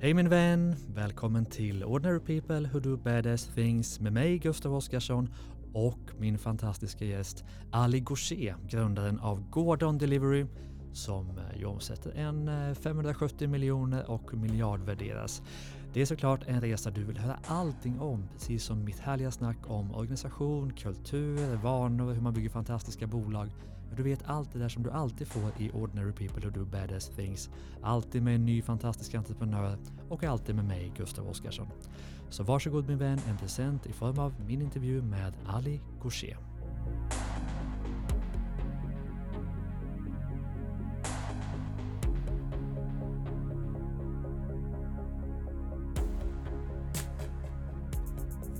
Hej min vän! Välkommen till Ordinary People Who Do Badass Things med mig Gustav Oscarsson och min fantastiska gäst Ali Gaucher, grundaren av Gordon Delivery som eh, ju omsätter en eh, 570 miljoner och miljardvärderas. Det är såklart en resa du vill höra allting om, precis som mitt härliga snack om organisation, kultur, vanor, hur man bygger fantastiska bolag. Du vet allt det där som du alltid får i Ordinary People Who Do Badass Things. Alltid med en ny fantastisk entreprenör och alltid med mig, Gustav Oskarsson. Så varsågod min vän, en present i form av min intervju med Ali Gaucher.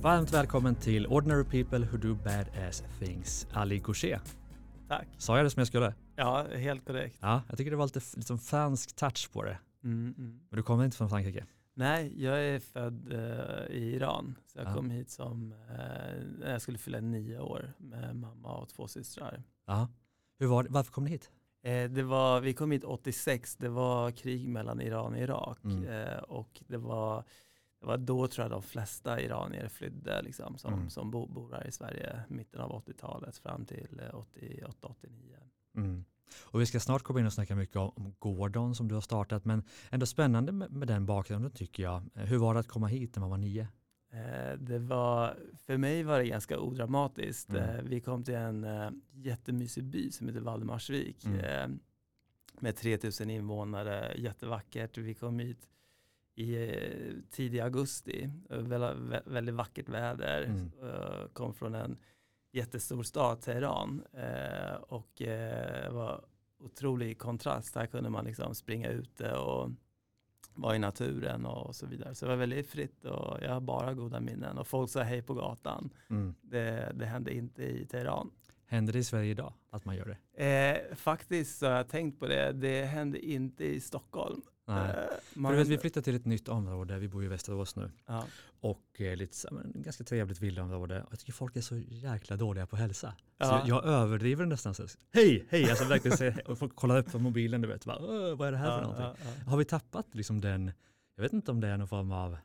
Varmt välkommen till Ordinary People Who Do Badass Things, Ali Gaucher. Tack. Sa jag det som jag skulle? Ja, helt korrekt. Ja, jag tycker det var lite liksom fransk touch på det. Mm, mm. Men du kommer inte från Frankrike? Nej, jag är född uh, i Iran. Så jag Ja. kom hit som, uh, när jag skulle fylla nio år med mamma och två systrar. Ja. Hur var det? Varför kom ni hit? Eh, det var, vi kom hit 86, det var krig mellan Iran och Irak. Mm. Eh, och det var, det var då tror jag de flesta iranier flydde liksom, som, Mm. som bo, bor här i Sverige mitten av 80-talet fram till eh, 88-89. Mm. Och vi ska snart komma in och snacka mycket om, Gordon som du har startat, men ändå spännande med, med den bakgrunden tycker jag. Eh, Hur var det att komma hit när man var nio? Eh, Det var, för mig var det ganska odramatiskt. Mm. Eh, Vi kom till en eh, jättemysig by som heter Valdemarsvik Mm. eh, med 3000 invånare, jättevackert. Vi kom hit i eh, tidig augusti, Eh, väl- vä- väldigt vackert väder, Mm. Eh, kom från en jättestor stad, Teheran eh, och det var otrolig kontrast. Här kunde man liksom springa ute och vara i naturen och så vidare. Så det var väldigt fritt och jag har bara goda minnen. Och folk sa hej på gatan. Mm. Det, det hände inte i Teheran. Händer det i Sverige idag att man gör det? Eh, faktiskt så har jag tänkt på det. Det hände inte i Stockholm. Nej. För man- du vet, vi flyttar till ett nytt område, vi bor i Västerås nu ja. och eh, lite, så men, ganska trevligt villaområde. Och Jag tycker folk är så jäkla dåliga på hälsa. Så Ja. jag, jag överdriver nästan. Så, hej, hej, alltså verkligen säger, och folk kollar upp på mobilen, du vet, bara, "Åh, vad är det här för Ja, någonting? ja, ja. Har vi tappat liksom den, jag vet inte om det är någon form av,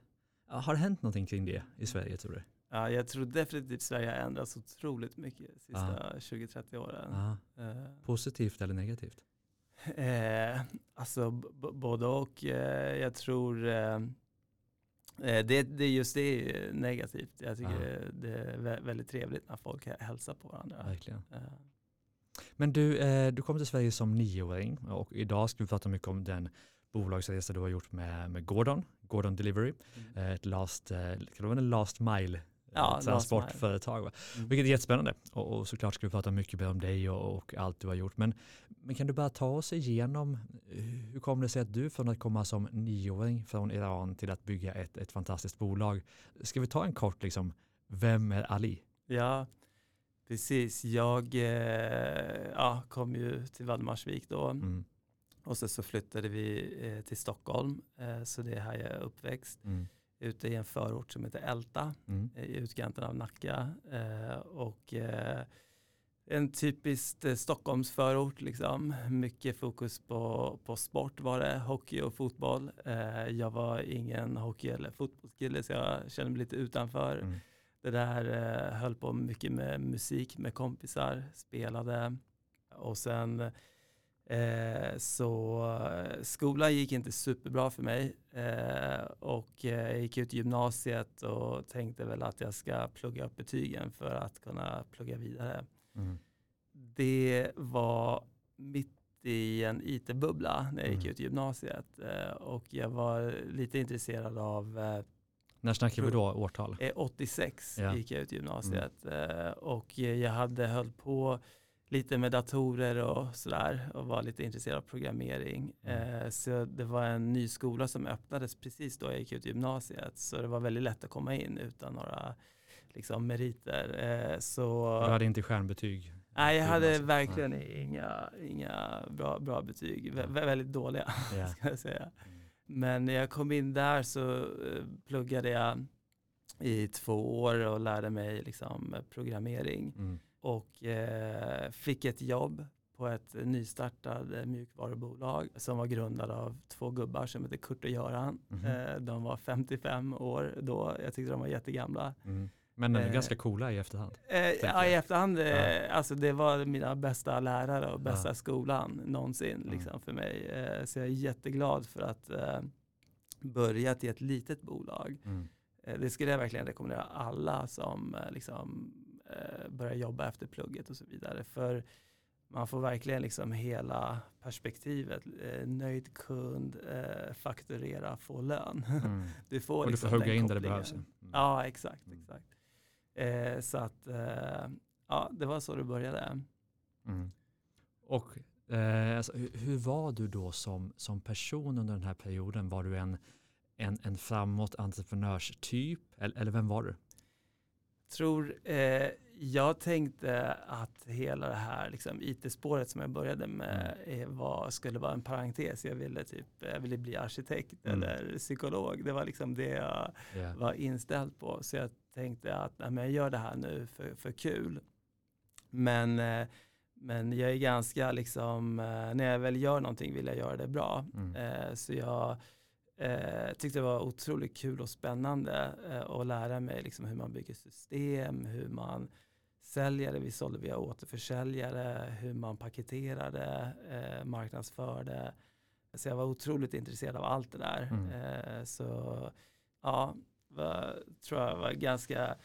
har det hänt någonting kring det i Sverige tror du? Ja, jag tror definitivt Sverige har ändrats otroligt mycket de sista 20-30 åren. Eh, Positivt eller negativt? Eh, alltså både och. Eh, jag tror eh, eh, det, det just det är negativt. Jag tycker Ja. det, är vä- väldigt trevligt när folk hä- hälsar på varandra. Verkligen. Eh, Men du, eh, du kom till Sverige som nioåring och idag ska vi prata mycket om den bolagsresa du har gjort med, med Gordon, Gordon Delivery, mm. eh, ett last, kan det vara en last mile Ja, transportföretag. Va? Mm. Vilket är jättespännande och, och såklart ska vi prata mycket mer om dig och, och allt du har gjort. Men, men kan du bara ta oss igenom, hur kom det sig att du från att komma som nioåring från Iran till att bygga ett, ett fantastiskt bolag? Ska vi ta en kort, liksom, vem är Ali? Ja, precis. Jag eh, ja, kom ju till Valdemarsvik då Mm, och sen så flyttade vi eh, till Stockholm. Eh, så det är här jag är uppväxt. mm, Ute i en förort som heter Älta. mm, i utkanten av Nacka. Eh, och eh, en typisk eh, Stockholmsförort, liksom. mycket fokus på, på sport var det, hockey och fotboll. Eh, jag var ingen hockey eller fotbollskille så jag kände mig lite utanför. mm. Det där eh, höll på mycket med musik med kompisar, spelade och sen eh, så eh, skolan gick inte superbra för mig eh, och eh, jag gick ut gymnasiet och tänkte väl att jag ska plugga upp betygen för att kunna plugga vidare. Mm. Det var mitt i en IT-bubbla när jag gick Mm. ut gymnasiet eh, och jag var lite intresserad av När snackar vi då årtal? Eh, 86 Ja. gick jag ut gymnasiet eh, och jag hade höll på lite med datorer och sådär och var lite intresserad av programmering. Mm. Eh, så det var en ny skola som öppnades precis då jag gick ut gymnasiet så det var väldigt lätt att komma in utan några liksom, meriter. Eh, så, Du hade inte stjärnbetyg? nej, jag hade verkligen inga, inga bra, bra betyg, Vä- vä- väldigt dåliga Ja. ska jag säga. Men när jag kom in där så eh, pluggade jag i två år och lärde mig liksom programmering Mm. Och eh, fick ett jobb på ett nystartat eh, mjukvarubolag som var grundad av två gubbar som heter Kurt och Göran. Mhm. Eh, De var 55 år då, jag tyckte de var jättegamla. Mm. Men ändå Eh, ganska coola i efterhand. Eh, ja, i efterhand, eh, Ja. alltså det var mina bästa lärare och bästa Ja. skolan någonsin Mm. liksom, för mig. Så jag är jätteglad för att börjat i ett litet bolag. Mm. Det skulle jag verkligen rekommendera alla som liksom, eh, börjar jobba efter plugget och så vidare. För man får verkligen liksom hela perspektivet. Eh, nöjd kund, eh, fakturera, få lön. Mm. Du får Och du liksom får hugga in där det behövs. Mm. Ja, exakt. Mm. exakt. Eh, så att, ja, det var så det började. Mm. Och eh, alltså, hur, hur var du då som, som person under den här perioden? Var du en, en, en framåt entreprenörstyp eller, eller vem var du? Tror, eh, jag tänkte att hela det här liksom, IT-spåret som jag började med Mm. var, skulle vara en parentes. Jag ville, typ, jag ville bli arkitekt Mm. eller psykolog. Det var liksom det jag Yeah. var inställd på. Så jag tänkte att nej, men jag gör det här nu för, för kul. Men, eh, men jag är ganska, liksom, eh, när jag väl gör någonting vill jag göra det bra. Mm. Eh, så jag eh, tyckte det var otroligt kul och spännande eh, att lära mig liksom hur man bygger system, hur man säljer det, vi sålde via återförsäljare, hur man paketerade, eh, marknadsförde. Så jag var otroligt intresserad av allt det där. Mm. Eh, så ja, var, tror jag var ganska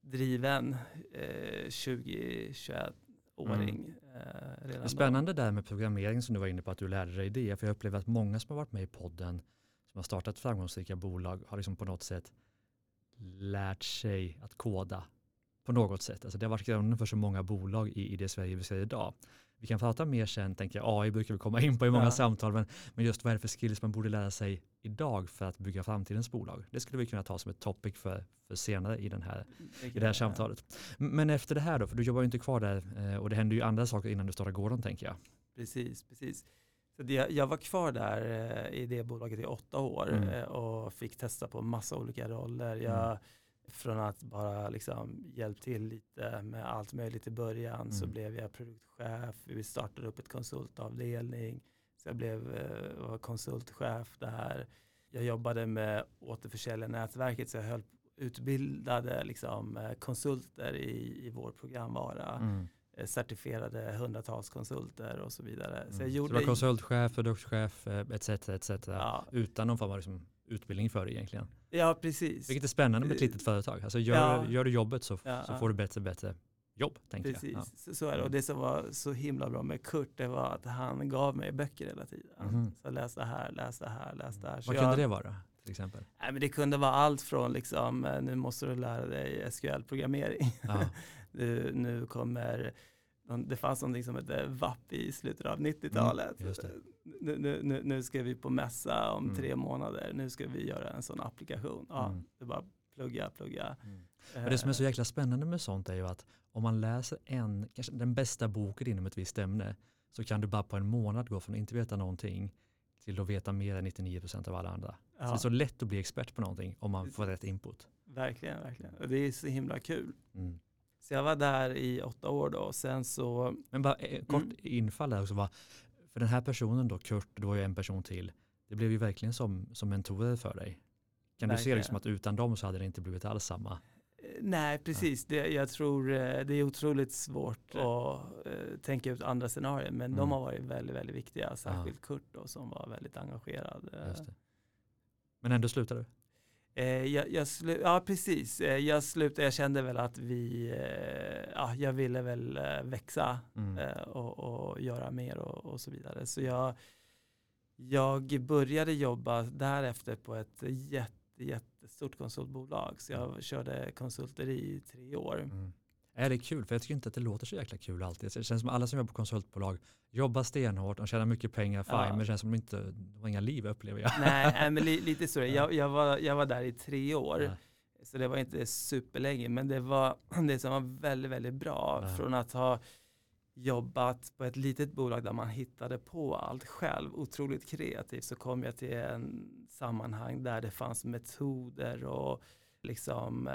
driven eh, 20-21 åring. Eh, redan Det då. är spännande där med programmering som du var inne på att du lärde dig det. För jag upplever att många som har varit med i podden som har startat framgångsrika bolag har liksom på något sätt lärt sig att koda på något sätt. Alltså det har varit grunden för så många bolag i, i det Sverige vi ser idag. Vi kan prata mer sen, tänker jag, AI brukar vi komma in på i många Ja. samtal, men, men just vad är det för skills man borde lära sig idag för att bygga framtidens bolag? Det skulle vi kunna ta som ett topic för, för senare i, den här, i det här samtalet. Men efter det här då, för du jobbar ju inte kvar där eh, och det hände ju andra saker innan du startade Gordon tänker jag. Precis, precis. Så det, jag var kvar där eh, i det bolaget i åtta år Mm. eh, och fick testa på massa olika roller. Jag, Från att bara liksom hjälpt till lite med allt möjligt i början så Mm. blev jag produktchef. Vi startade upp ett konsultavdelning. Så jag blev eh, konsultchef där. Jag jobbade med återförsäljarnätverket så jag höll, utbildade liksom, eh, konsulter i, i vår programvara Mm. Certifierade hundratals konsulter och så vidare. Så jag Mm. gjorde... Så du var konsultchef, produktchef eh, etc. etc. ja, Utan någon form av liksom utbildning för det egentligen. ja, precis. Vilket är spännande med ett litet företag. Alltså gör, Ja. gör du jobbet så, Ja, så får du bättre bättre jobb. Tänker Precis, jag. så, så är det. Och Mm. det som var så himla bra med Kurt, det var att han gav mig böcker hela tiden. Mhm. Så läs det här, läs det här, läs det här. Så Vad jag, kunde det vara exempel? Nej, men det kunde vara allt från liksom, eh, nu måste du lära dig SQL-programmering. Ja. nu, nu kommer, det fanns någonting som hette VAP i slutet av 90-talet. Mm, nu, nu, nu, ska vi på mässa om Mm. tre månader, nu ska vi göra en sån applikation. Ja, Mm. det är bara plugga, plugga. Men det som är så jäkla spännande med sånt är ju att om man läser en, kanske den bästa boken inom ett visst ämne så kan du bara på en månad gå från att inte veta någonting till att veta mer än 99% av alla andra. Så det ja, är så lätt att bli expert på någonting om man får rätt input. Verkligen, verkligen. Och det är så himla kul. Mm. Så jag var där i åtta år då, sen så, Men bara eh, kort Mm. infall där också. Var, för den här personen då, Kurt, det var ju en person till. Det blev ju verkligen som, som mentorer för dig. Kan du se Verkligen. liksom att utan dem så hade det inte blivit alls samma? eh, nej precis, det, jag tror eh, det är otroligt svårt att eh, tänka ut andra scenarier, men Mm. de har varit väldigt, väldigt viktiga, särskilt Kurt då, som var väldigt engagerad. Men ändå slutade du? Eh, jag, jag slu- ja, precis. Eh, jag slutade, jag kände väl att vi, eh, ja, jag ville väl växa Mm. och, och göra mer och, och så vidare. Så jag, jag började jobba därefter på ett jätte, jättestort konsultbolag. Så jag körde konsulter i tre år. Mm. Är det kul? För jag tycker inte att det låter så jäkla kul alltid. Det känns som alla som jobbar på konsultbolag jobbar stenhårt, de tjänar mycket pengar, fine, Ja. men det känns som de inte de har inga liv upplever jag. Nej, nej, men li, lite så. Jag, jag, var, jag var där i tre år. Ja. Så det var inte superlänge, men det var det som var väldigt, väldigt bra. Ja. Från att ha jobbat på ett litet bolag där man hittade på allt själv, otroligt kreativt, så kom jag till en sammanhang där det fanns metoder och liksom, eh,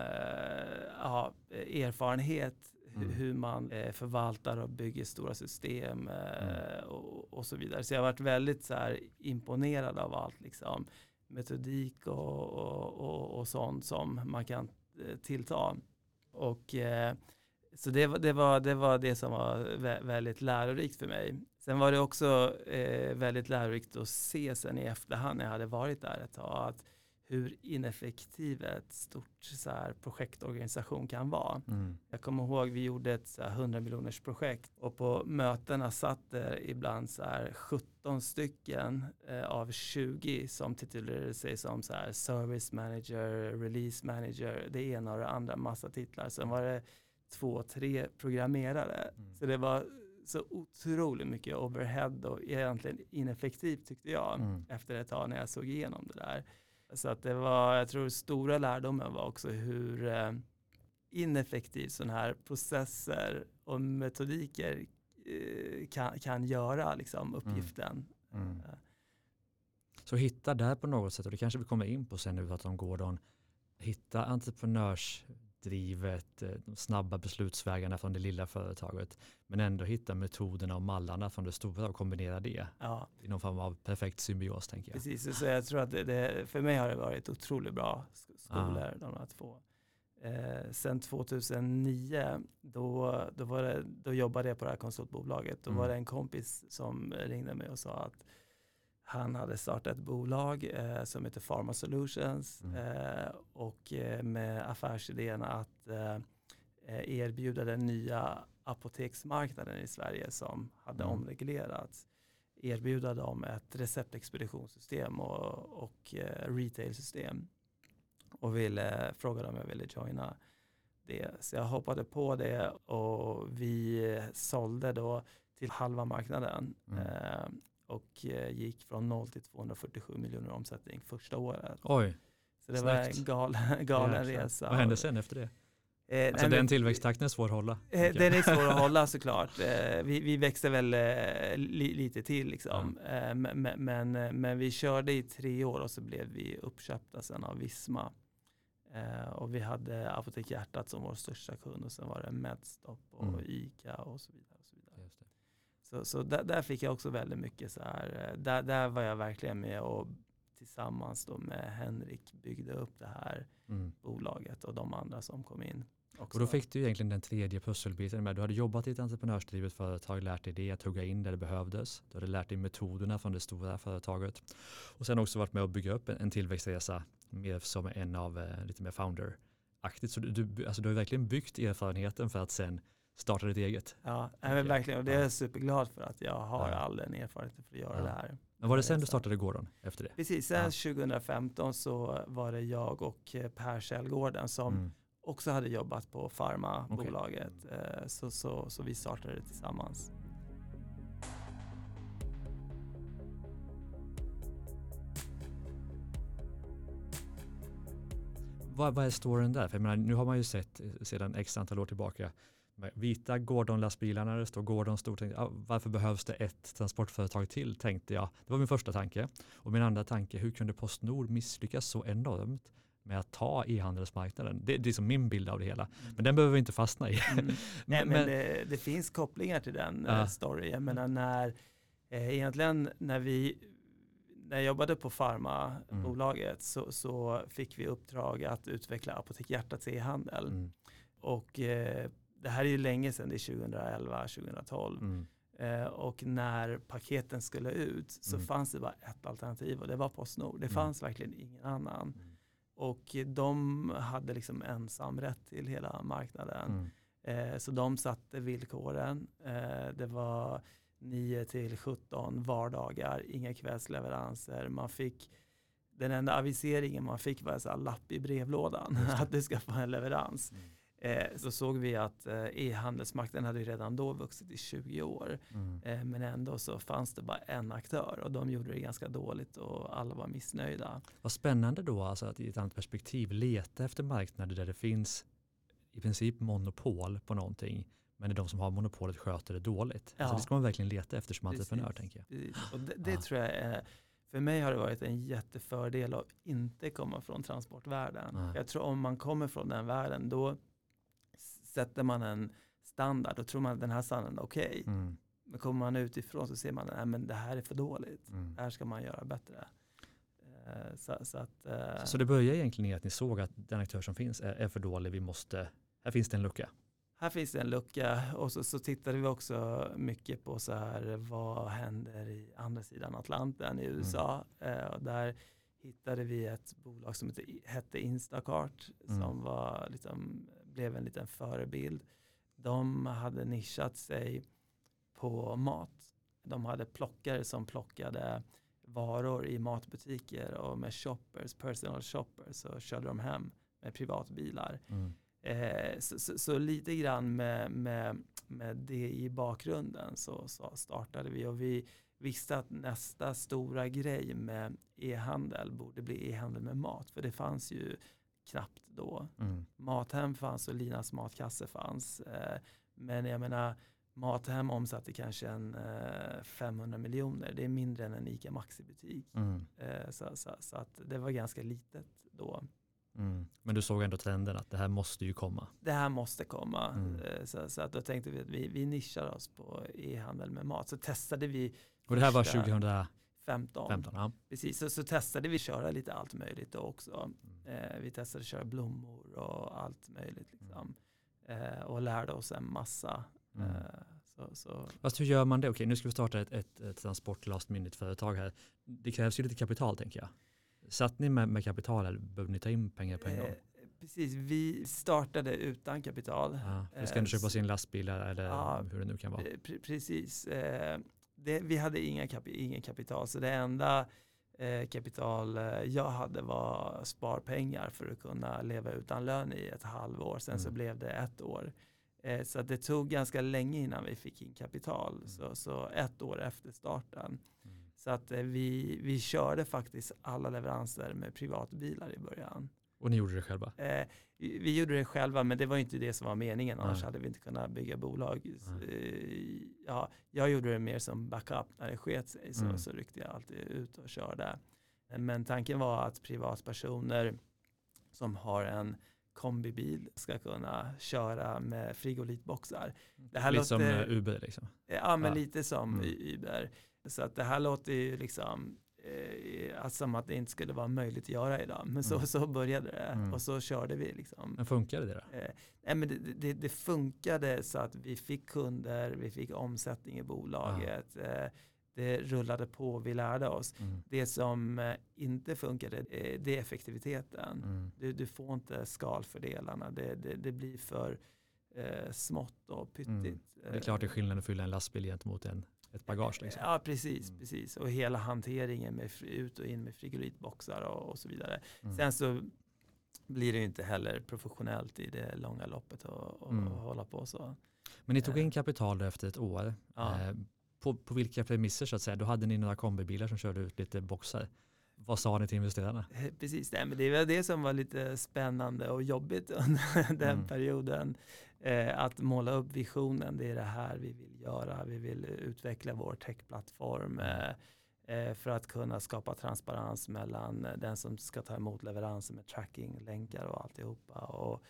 ja, erfarenhet Mm. hur man eh, förvaltar och bygger stora system eh, Mm. och, och så vidare. Så jag har varit väldigt så här, imponerad av allt, liksom, metodik och, och, och, och sånt som man kan tillta. Och, så det, var- det, var, det var det som var vä- väldigt lärorikt för mig. Sen var det också eh, väldigt lärorikt att se sen i efterhand när jag hade varit där ett tag att hur ineffektiv ett stort så här, projektorganisation kan vara. Mm. Jag kommer ihåg vi gjorde ett så här, 100 miljoners projekt och på mötena satt det ibland så här 17 stycken eh, av 20 som titulerade sig som så här service manager, release manager, det ena och det andra, massa titlar. Sen var det två, tre programmerare. Mm. Så det var så otroligt mycket overhead och egentligen ineffektivt tyckte jag Mm. efter ett tag när jag såg igenom det där. Så att det var, jag tror stora lärdomen var också hur eh, ineffektivt sådana här processer och metodiker eh, kan, kan göra liksom, uppgiften. Mm. Eh, Så hitta där på något sätt, och det kanske vi kommer in på sen när vi pratar om Gordon, hitta entreprenörsdrivet, eh, de snabba beslutsvägarna från det lilla företaget, men ändå hitta metoderna och mallarna från det stora och kombinera det Ja, i någon form av perfekt symbios tänker jag. precis. Så jag tror att det, för mig har det varit otroligt bra sk- skolor, de här två. Eh, sen 2009, då, då, var det, då jobbade jag på det här konsultbolaget. Då Mm. var det en kompis som ringde mig och sa att han hade startat ett bolag eh, som heter Pharma Solutions Mm. eh, och eh, med affärsidén att eh, eh, erbjuda den nya apoteksmarknaden i Sverige som hade Mm. omreglerats erbjuda dem ett receptexpeditionssystem och, och retailsystem och ville fråga dem om jag ville joina det. Så jag hoppade på det och vi sålde då till halva marknaden Mm. Eh, och eh, gick från 0 till 247 miljoner omsättning första året. Oj, Så det var Snyggt. en galen, galen jäklar. resa. Vad hände sen efter det? Eh, Alltså nej, den tillväxttakten är svår att hålla. Eh. Den är svår att hålla såklart. Eh, Vi, vi växte väl eh, li, lite till liksom. Eh, Men, men, men vi körde i tre år och så blev vi uppköpta sen av Visma. Eh, Och vi hade Apotek Hjärtat som vår största kund och sen var det Medstop och Mm. ICA och så vidare. Och så vidare. Just det. Så, så där, där fick jag också väldigt mycket så här, eh, där, där var jag verkligen med och tillsammans då med Henrik byggde upp det här Mm. bolaget och de andra som kom in. Också. Och då fick du egentligen den tredje pusselbiten med. Du hade jobbat i ett entreprenörsdrivet företag, lärt dig det, att hugga in där det behövdes. Du hade lärt dig metoderna från det stora företaget. Och sen också varit med och bygga upp en, tillväxtresa mer som en av eh, lite mer founder-aktigt. Så du, du, alltså du har verkligen byggt erfarenheten för att sen starta ditt eget. Ja, men verkligen. Och det är Ja. jag superglad för att jag har Ja. all den erfarenheten för att göra Ja. det här. Men var det sen du startade Gordon efter det? Precis, sen Ja. 2015 så var det jag och eh, Per Källgården som Mm. också hade jobbat på Pharma-bolaget. Eh, Så, så, så vi startade det tillsammans. Vad, vad är storyn där? För jag menar, nu har man ju sett eh, sedan x antal år tillbaka vita Gordon-lastbilarna, det står Gordon stort. tänkte, varför behövs det ett transportföretag till, tänkte jag. Det var min första tanke. Och min andra tanke, hur kunde Postnord misslyckas så enormt med att ta e-handelsmarknaden? Det, det är som min bild av det hela. Men den behöver vi inte fastna i. Mm. Nej, men Men- det, det finns kopplingar till den Ja. ja. storyn. Jag menar när, eh, egentligen när vi, när jag jobbade på Pharma-bolaget så, så fick vi uppdrag att utveckla Apotek Hjärtats e-handel. Mm, Och eh, det här är ju länge sedan, det är 2011, 2012. mm, Eh, och när paketen skulle ut så Mm. fanns det bara ett alternativ och det var Postnord. Det Mm. fanns verkligen ingen annan. mm, Och de hade liksom ensamrätt till hela marknaden. mm, Eh, så de satte villkoren. Eh, det var 9 till 17 vardagar, inga kvällsleveranser. Man fick, den enda aviseringen man fick var en lapp i brevlådan att du ska få en leverans. mm, så såg vi att eh, e-handelsmarknaden hade redan då vuxit i 20 år. mm. Eh, men ändå så fanns det bara en aktör och de gjorde det ganska dåligt och alla var missnöjda. Vad spännande då alltså att i ett annat perspektiv leta efter marknader där det finns i princip monopol på någonting men det är de som har monopolet sköter det dåligt. Alltså Ja. det ska man verkligen leta efter som Precis. entreprenör tänker jag. Precis. Och det, det Ja. tror jag är, för mig har det varit en jättefördel att inte komma från transportvärlden. Nej. Jag tror om man kommer från den världen då sätter man en standard, då tror man att den här standarden är okej. Okay. Mm. Men kommer man utifrån så ser man att det här är för dåligt. Mm. Det här ska man göra bättre. Eh, så, så, att, eh, så det börjar egentligen i att ni såg att den aktör som finns är, är för dålig, vi måste, här finns det en lucka. Här finns det en lucka och så, så tittade vi också mycket på så här, vad händer i andra sidan Atlanten i USA. Mm. Eh, och där hittade vi ett bolag som hette Instacart mm. som var, liksom, blev en liten förebild. De hade nischat sig på mat. De hade plockare som plockade varor i matbutiker och med shoppers, personal shoppers så körde de hem med privatbilar. Mm. Eh, så, så, så, lite grann med, med, med det i bakgrunden så, så, startade vi och vi visste att nästa stora grej med e-handel borde bli e-handel med mat för det fanns ju knappt då. Mm. Mathem fanns och Linas matkasse fanns. Eh, men jag menar Mathem omsatte kanske en eh, 500 miljoner. Det är mindre än en ICA Maxi-butik. Mm. Eh, så, så, så, att det var ganska litet då. Mm. Men du såg ändå trenden att det här måste ju komma. Det här måste komma. Mm. Eh, så, så, att då tänkte vi att vi, vi nischar oss på e-handel med mat. Så testade vi. Och det här var 2015? 15. ja. Precis, så, så testade vi köra lite allt möjligt då också. Mm. Eh, vi testade köra blommor och allt möjligt. Liksom. Eh, och lärde oss en massa. Mm. Eh, så, så. Fast hur gör man det? Okej, nu ska vi starta ett, ett, ett transport last minute företag här. Det krävs ju lite kapital tänker jag. Satt ni med, med kapital eller behövde ni ta in pengar på en gång? Eh, precis, vi startade utan kapital. Ja, det ska inte köpa Eh, sin lastbil eller ja, hur det nu kan vara. Eh, Pre precis. Det, vi hade inga kap ingen kapital, så det enda eh, kapital eh, jag hade var sparpengar för att kunna leva utan lön i ett halvår. Sen så Mm. blev det ett år. Eh, så det tog ganska länge innan vi fick in kapital. Mm. Så, så ett år efter starten. Mm. Så att eh, vi, vi körde faktiskt alla leveranser med privatbilar i början. Och ni gjorde det själva? Eh, vi gjorde det själva men det var inte det som var meningen annars Nej. hade vi inte kunnat bygga bolag. Nej. Eh, ja, jag gjorde det mer som backup när det sket sig så, Mm. så ryckte jag alltid ut och körde. Men tanken var att privatpersoner som har en kombibil ska kunna köra med frigolitboxar. Det här Lite som låter- eh, Uber liksom? Ja, men Ja. lite som Mm. Uber. Så att det här låter ju liksom eh, att som att det inte skulle vara möjligt att göra idag. Men så, Mm. så började det Mm. och så körde vi liksom. Men funkade det då? Eh, nej, men det, det, det funkade så att vi fick kunder, vi fick omsättning i bolaget. Eh, det rullade på, vi lärde oss. Mm. Det som eh, inte funkade, eh, det är effektiviteten. Mm. Du, du får inte skalfördelarna, det, det, det blir för eh, smått och pyttigt. Mm. Det är klart det är skillnad att fylla en lastbil gentemot en, ett bagage. Liksom. Ja, precis, Mm. precis. Och hela hanteringen med ut och in med frigolitboxar och, och så vidare. Mm. Sen så blir det ju inte heller professionellt i det långa loppet att och, Mm. och hålla på så. Men ni tog eh. in kapital efter ett år. Ja. Eh, på, på vilka premisser så att säga? Då hade ni några kombibilar som körde ut lite boxar. Vad sa ni till investerarna? Eh, Precis, nej, men det var det som var lite spännande och jobbigt under den Mm. perioden. Eh, att måla upp visionen, det är det här vi vill göra. Vi vill utveckla vår techplattform eh, eh, för att kunna skapa transparens mellan den som ska ta emot leveranser med tracking, länkar och alltihopa. Och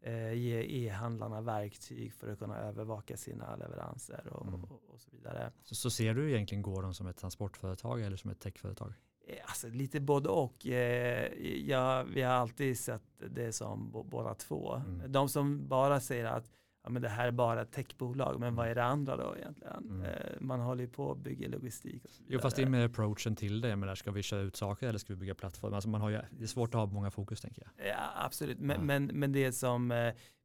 eh, ge e-handlarna verktyg för att kunna övervaka sina leveranser och, Mm. och, och så vidare. Så, så ser du egentligen Gordon som ett transportföretag eller som ett techföretag? Eh, Alltså lite både och. Eh, Ja, vi har alltid sett det som båda två. Mm. De som bara säger att ja, men det här är bara ett techbolag, men vad är det andra då egentligen? Mm. Eh, Man håller ju på att bygga logistik och så vidare. Jo fast det är med approachen till det. Men där ska vi köra ut saker eller ska vi bygga plattform? Alltså man har ju, det är svårt att ha många fokus tänker jag. Ja, absolut, men, Ja. men, men det som,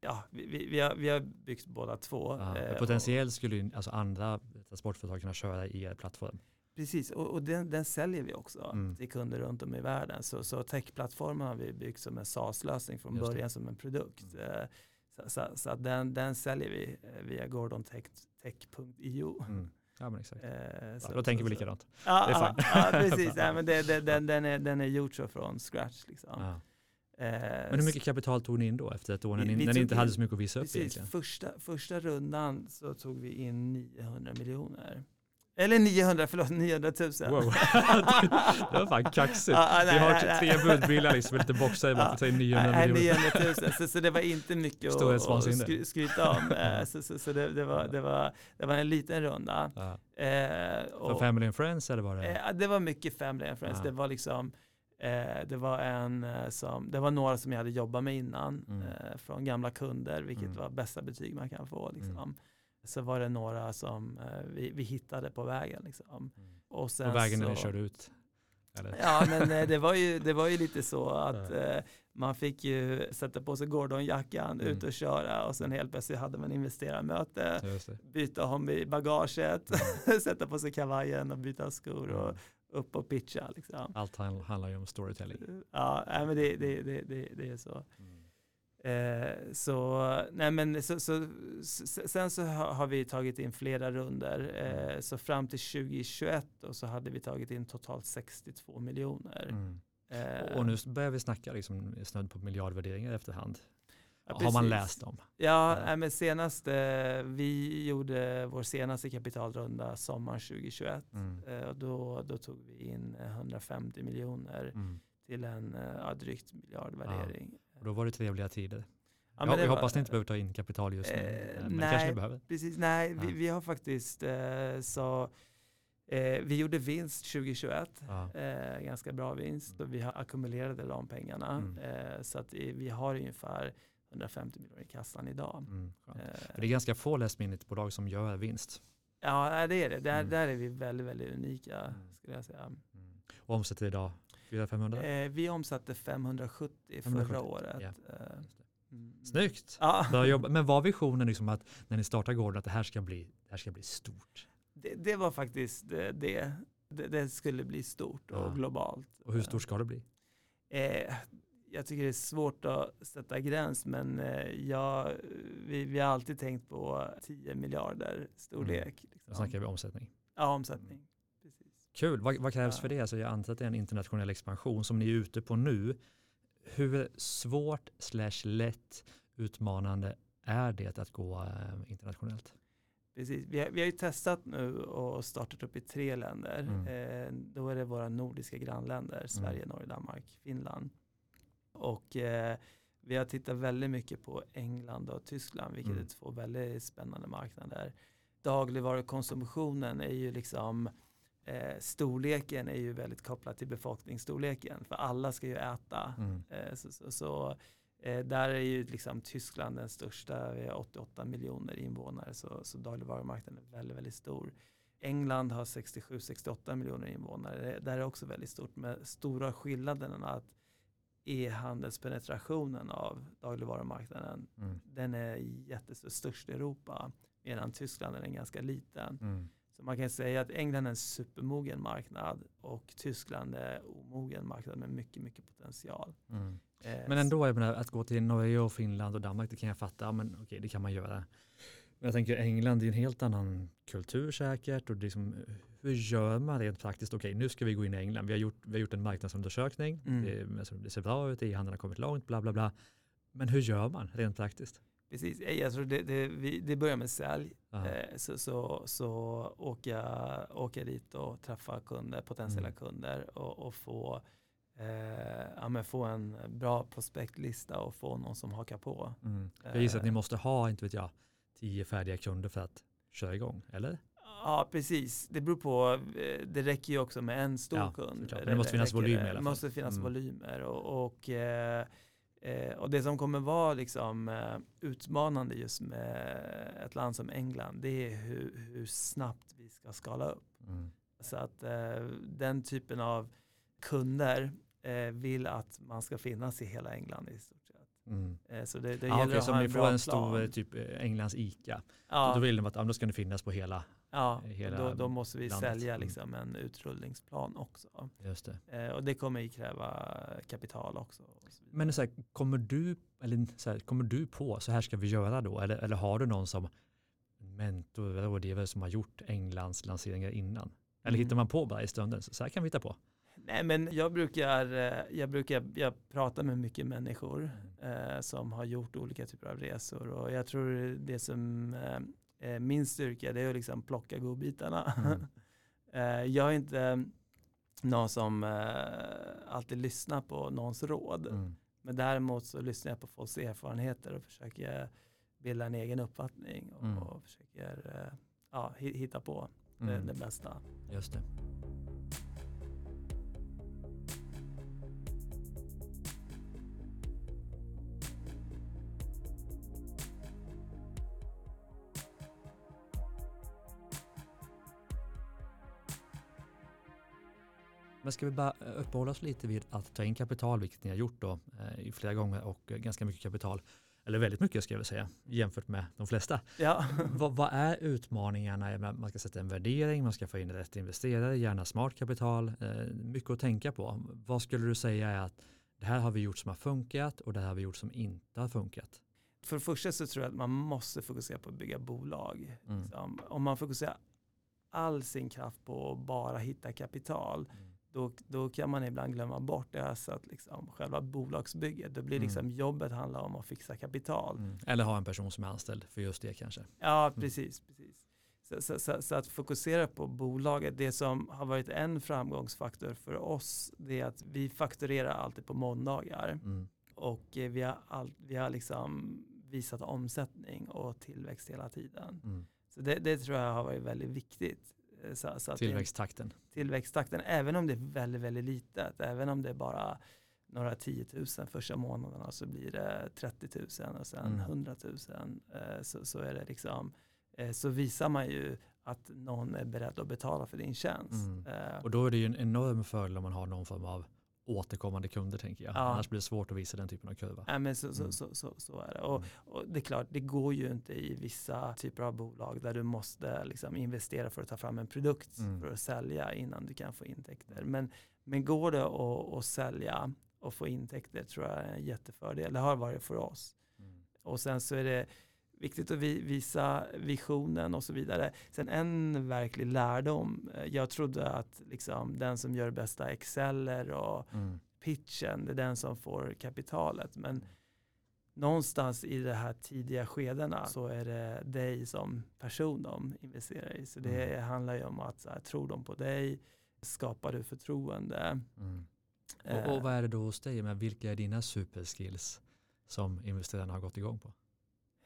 ja, vi, vi, har, vi har byggt båda två. Ja, potentiellt skulle ju alltså andra transportföretag kunna köra i er plattform. Precis, och, och den, den säljer vi också Mm. till kunder runt om i världen. Så, så techplattformen har vi byggt som en SaaS-lösning från Just det. början som en produkt. Mm. Eh, Så, så, så att den, den säljer vi eh, via gordontech.io. Mm. Ja men exakt. Eh, Ja, så- då tänker vi likadant. Ja, Det är ja, ja, precis. Nej, men det, det, den, den, är, den är gjord så från scratch. Liksom. Ja. Eh, Men hur mycket kapital tog ni in då efter ett år när ni, när ni inte in- hade så mycket att visa upp Precis, egentligen? första, första rundan så tog vi in 900 miljoner. Eller 900, förlåt, 900 000. Wow. det var fan kaxigt. Ja, Vi nej, har nej, tre budbilar liksom, lite boxar i säger 900 Nej, miljoner. 900 000, så, så det var inte mycket att, att skry- skryta om. Eh, Så, så, så det, det, var, det, var, det var en liten runda. Eh, För och, Family and Friends eller var det? eh, det var mycket family and friends. Det var liksom eh, det var en eh, som, det var några som jag hade jobbat med innan Mm. eh, från gamla kunder, vilket Mm. var bästa betyg man kan få. Liksom. Mm. Så var det några som eh, vi, vi hittade på vägen. Liksom. Mm. Och sen På vägen när så, ni körde ut? Eller? Ja, men eh, det var ju, det var ju lite så att eh, man fick ju sätta på sig Gordon-jackan, Mm. ut och köra och sen helt plötsligt hade man investerarmöte, byta om i bagaget, sätta på sig kavajen och byta skor och Mm. upp och pitcha. Liksom. Allt handl- handlar ju om storytelling. Ja, men det, det, det, det, det är så. Mm. Eh, så, nej men så, så, sen så har vi tagit in flera runder. Eh, så fram till 2021 då, så hade vi tagit in totalt 62 miljoner. Mm. Eh, Och nu börjar vi snacka liksom, snudd på miljardvärderingar efterhand. ja, har man precis. läst om? Ja, nej, men senast, eh, vi gjorde vår senaste kapitalrunda sommaren 2021. Mm. Eh, och då, då tog vi in eh, 150 miljoner Mm. till en eh, ja, drygt miljardvärdering. Och då var det trevliga tider. Ja, Ja, men det vi var- hoppas ni inte behöver ta in kapital just nu. Eh, men nej. kanske ni behöver. Precis, nej, vi, vi har faktiskt eh, så eh, vi gjorde vinst 2021, Ja. eh, ganska bra vinst och vi har ackumulerade de pengarna. Mm. Eh, så att vi har ungefär 150 miljoner i kassan idag. Mm. Eh, det är ganska få last minute-bolag som gör vinst. ja, det är det. Där, Mm. där är vi väldigt, väldigt unika Mm. skulle jag säga. Mm. Och omsätter idag 400-500? Eh, vi omsatte 570 förra 570, året. ja. Eh, mm. Snyggt! Ja. Men var visionen liksom att när ni startar gården att det här ska bli, det här ska bli stort? det, det var faktiskt eh, det. det. Det skulle bli stort och Ja. globalt. Och hur stort ska det bli? Eh, jag tycker det är svårt att sätta gräns, men eh, jag, vi, vi har alltid tänkt på 10 miljarder storlek. Då Liksom. snackar vi omsättning. Ja, omsättning. Precis. Kul. Vad, vad krävs Ja. för det? Alltså jag antar att det är en internationell expansion som ni är ute på nu. Hur svårt slash lätt utmanande är det att gå eh, internationellt? Precis. Vi, har, vi har ju testat nu och startat upp i tre länder. Mm. Eh, då är det våra nordiska grannländer, Sverige, Norge, Danmark, Finland. Och eh, vi har tittat väldigt mycket på England och Tyskland, vilket Mm. är två väldigt spännande marknader. Dagligvarukonsumtionen är ju liksom eh, storleken är ju väldigt kopplad till befolkningsstorleken, för alla ska ju äta. Mm. Eh, så, så, så eh, där är ju liksom Tyskland den största, vi har 88 miljoner invånare, så, så dagligvarumarknaden är väldigt, väldigt stor. England har 67-68 miljoner invånare, det, där är också väldigt stort, med stora skillnaden att e-handelspenetrationen av dagligvarumarknaden, Mm. den är jättestor, störst i Europa, medan Tyskland är ganska liten. Mm. Så man kan säga att England är en supermogen marknad och Tyskland är omogen marknad med mycket, mycket potential. Mm. Eh, Men ändå, jag menar, att gå till Norge och Finland och Danmark, det kan jag fatta, men okej, det kan man göra. Men jag tänker England, det är en helt annan kultur säkert. Och liksom, hur gör man rent praktiskt? Okej, nu ska vi gå in i England. Vi har gjort, vi har gjort en marknadsundersökning. Mm. Det, alltså, det ser bra ut, e-handeln har kommit långt, bla bla bla. Men hur gör man rent praktiskt? Precis, Eh, jag tror det, det, vi, det börjar med sälj. Eh, så, så, så åka, åka dit och träffa kunder, potentiella Mm. kunder och, och få, eh, ja, få en bra prospektlista och få någon som hakar på. Mm. Jag gissar att ni Eh. måste ha, inte vet jag, tio färdiga kunder för att köra igång, eller? Ja, precis. Det beror på. eh, Det räcker ju också med en stor Ja, kund. Men det måste finnas räcker volym i det- alla Det fall. måste finnas Mm. volymer. Och, och, eh, eh, och det som kommer vara liksom, eh, utmanande just med ett land som England, det är hur, hur snabbt vi ska skala upp. Mm. Så att eh, den typen av kunder eh, vill att man ska finnas i hela England i stort sett. Mm. Eh, så det, det Ja, gäller okej, att ha om ni en får bra en stor plan. typ eh, Englands ICA, Ja. då vill de att ja, då ska ni finnas på hela. Ja, hela då, då måste vi landet. sälja Mm. liksom en utrullningsplan också. Just det. Eh, och det kommer ju kräva kapital också. Men så här, kommer, du, eller så här, kommer du på, så här ska vi göra då? Eller, eller har du någon som mentor eller rådgivare som har gjort Englands lanseringar innan? Eller Mm. hittar man på bara i stunden? Så här kan vi hitta på. Nej men jag brukar, eh, jag brukar jag pratar med mycket människor eh, som har gjort olika typer av resor och jag tror det som eh, min styrka det är att liksom plocka godbitarna. Mm. Eh, jag är inte någon som eh, alltid lyssnar på någons råd. Mm. Men däremot så lyssnar jag på folks erfarenheter och försöker bilda en egen uppfattning och, Mm. och försöker eh, ja, hi- hitta på det, Mm. det bästa. Just det. Ska vi bara eh, uppehålla oss lite vid att ta in kapital, vilket ni har gjort då eh, i flera gånger och eh, ganska mycket kapital, eller väldigt mycket ska jag väl säga, jämfört med de flesta. Ja. vad, vad är utmaningarna? Man ska sätta en värdering, man ska få in rätt investerare, gärna smart kapital, eh, mycket att tänka på. Vad skulle du säga är att det här har vi gjort som har funkat och det här har vi gjort som inte har funkat? För det första så tror jag att man måste fokusera på att bygga bolag. Mm. Liksom. Om man fokuserar all sin kraft på att bara hitta kapital, då, då kan man ibland glömma bort det. Alltså att liksom själva bolagsbygget, då blir Mm. liksom jobbet handlar om att fixa kapital. Mm. Eller ha en person som är anställd för just det kanske. Ja, precis. precis. Så, så, så, så att fokusera på bolaget, det som har varit en framgångsfaktor för oss, det är att vi fakturerar alltid på måndagar. Mm. Och eh, vi har, all, vi har liksom visat omsättning och tillväxt hela tiden. Mm. Så det, det tror jag har varit väldigt viktigt. Eh, Så, så att det Tillväxttakten. tillväxttakten, även om det är väldigt, väldigt litet, även om det är bara några 10 000 första månaderna så blir det 30 000 och sen Mm. 100 000 eh, så, så är det liksom, eh, så visar man ju att någon är beredd att betala för din tjänst. Mm. Och då är det ju en enorm fördel om man har någon form av återkommande kunder tänker jag. Ja. Annars blir det svårt att visa den typen av kurva. Ja, men så, så, Mm. så, så, så är det. Och, Mm. och det är klart, det går ju inte i vissa typer av bolag där du måste liksom investera för att ta fram en produkt Mm. för att sälja innan du kan få intäkter. Men, men går det att, att sälja och få intäkter tror jag är en jättefördel. Det har varit för oss. Mm. Och sen så är det viktigt att vi, visa visionen och så vidare. Sen en verklig lärdom. eh, Jag trodde att liksom, den som gör bästa exceller och Mm. pitchen, det är den som får kapitalet. Men någonstans i de här tidiga skedena så är det dig som person de investerar i. Så det Mm. handlar ju om att så här, tror de på dig, skapar du förtroende. Mm. Eh, Och, och vad är det då hos dig? Men vilka är dina superskills som investerarna har gått igång på?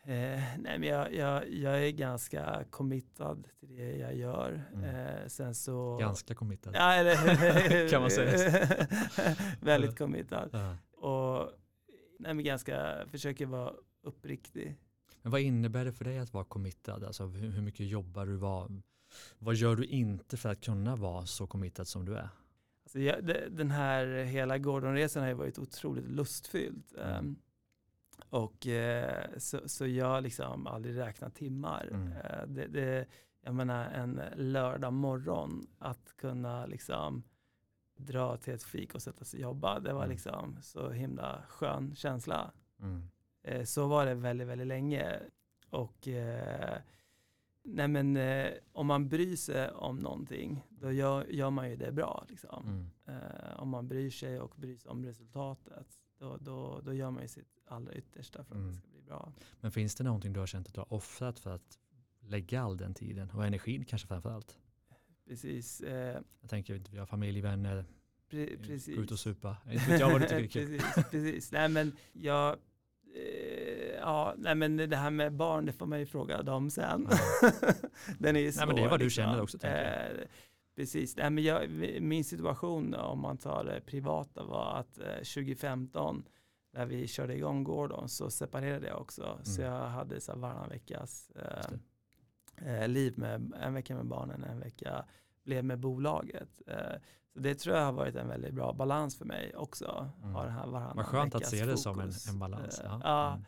Eh, nej men jag, jag, jag är ganska committad till det jag gör. Mm. Eh, sen så... Ganska committed. Ja, eller, Kan man säga. Väldigt committad. Ja. Och nej, men ganska, försöker vara uppriktig. Men vad innebär det för dig att vara committed? Alltså hur, hur mycket jobbar du? Vad, vad gör du inte för att kunna vara så committed som du är? Alltså jag, det, den här hela Gordonresan har ju varit otroligt lustfylld. Mm. Ehm, och eh, så, så jag liksom aldrig räknat timmar. Mm. Eh, det, det, jag menar en lördag morgon att kunna liksom dra till ett fik och sätta sig och jobba. Det var Mm. liksom så himla skön känsla. Mm. Eh, så var det väldigt, väldigt länge. Och eh, nej men, eh, om man bryr sig om någonting, då gör, gör man ju det bra. Liksom. Mm. Eh, om man bryr sig och bryr sig om resultatet, då, då, då gör man ju sitt allra yttersta för att Mm. det ska bli bra. Men finns det någonting du har känt att du har offrat för att lägga all den tiden och energin kanske framför allt? Precis. Eh, Jag tänker vi har familj, vänner, pre, precis. gå ut och supa. Inte vet jag vad du tycker är kul. precis, precis. Nej men jag, eh, ja, nej men det här med barn, det får man ju fråga dem sen. Den är ju svår. Nej, men det är vad du liksom. känner också, tänker jag. Eh, Precis, nej, men jag, min situation om man tar det privata var att eh, 2015 när vi körde igång Gordon så separerade jag också. Så Mm. jag hade så här varannan veckas eh, eh, liv med en vecka med barnen, en vecka blev med bolaget. Eh, så det tror jag har varit en väldigt bra balans för mig också. Mm. Ha den här varannan Vad skönt att se det som en, fokus. en balans. Eh, Ja. Mm.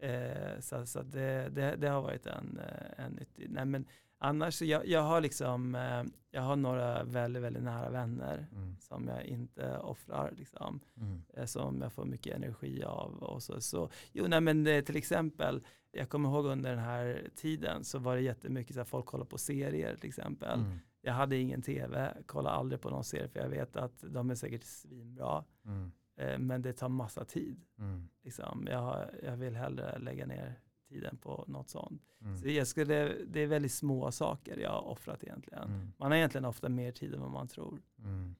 Eh, så så det, det, det har varit en, eh, en nyttig. Nej, men annars, så jag, jag har liksom, eh, jag har några väldigt, väldigt nära vänner Mm. som jag inte offrar, liksom, Mm. eh, som jag får mycket energi av. Och så, så, jo, nej, men det, till exempel, jag kommer ihåg under den här tiden så var det jättemycket så här, folk kollar på serier till exempel. Mm. Jag hade ingen tv, kollade aldrig på någon serie för jag vet att de är säkert svinbra. Mm. Eh, men det tar massa tid. Mm. Liksom. Jag, jag vill hellre lägga ner tiden på något sånt. Mm. Så jag skulle, det är väldigt små saker jag har offrat egentligen. Mm. Man har egentligen ofta mer tid än vad man tror. Mm.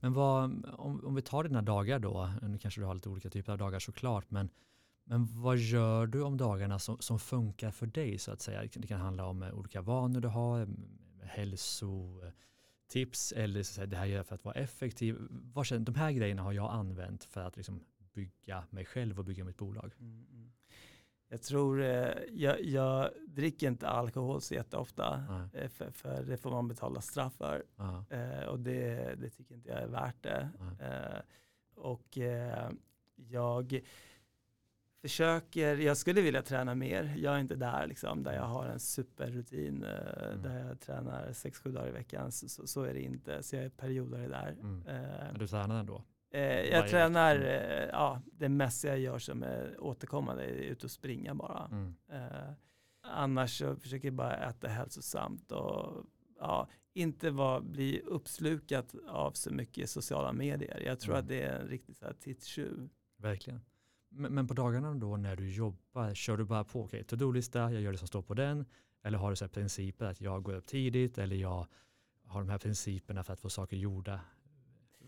Men vad, om, om vi tar dina dagar då, nu kanske du har lite olika typer av dagar såklart, men, men vad gör du om dagarna som, som funkar för dig så att säga? Det kan handla om eh, olika vanor du har, mm, hälsotips eller så att säga, det här gör jag för att vara effektiv. De här grejerna har jag använt för att liksom bygga mig själv och bygga mitt bolag. Mm, mm. Jag tror, eh, jag, jag dricker inte alkohol så jätteofta, eh, för, för det får man betala straff för. Eh, och det, det tycker inte jag är värt det. Eh, och eh, jag försöker, jag skulle vilja träna mer. Jag är inte där liksom, där jag har en superrutin, eh, Mm. där jag tränar 6-7 dagar i veckan. Så, så, är det inte, så jag är perioder där. Mm. Men du tränar ändå? Eh, Varje jag vecka. tränar, Mm. eh, ja, det mesta jag gör som är återkommande är ut och springa bara. Mm. Eh, annars så försöker jag bara äta hälsosamt och ja, inte vara, bli uppslukat av så mycket sociala medier. Jag tror Mm. att det är en riktig tidstjuv. Verkligen. Men, men på dagarna då när du jobbar, kör du bara på, okej, to-do-lista, jag gör det som står på den, eller har du så principer att jag går upp tidigt, eller jag har de här principerna för att få saker gjorda?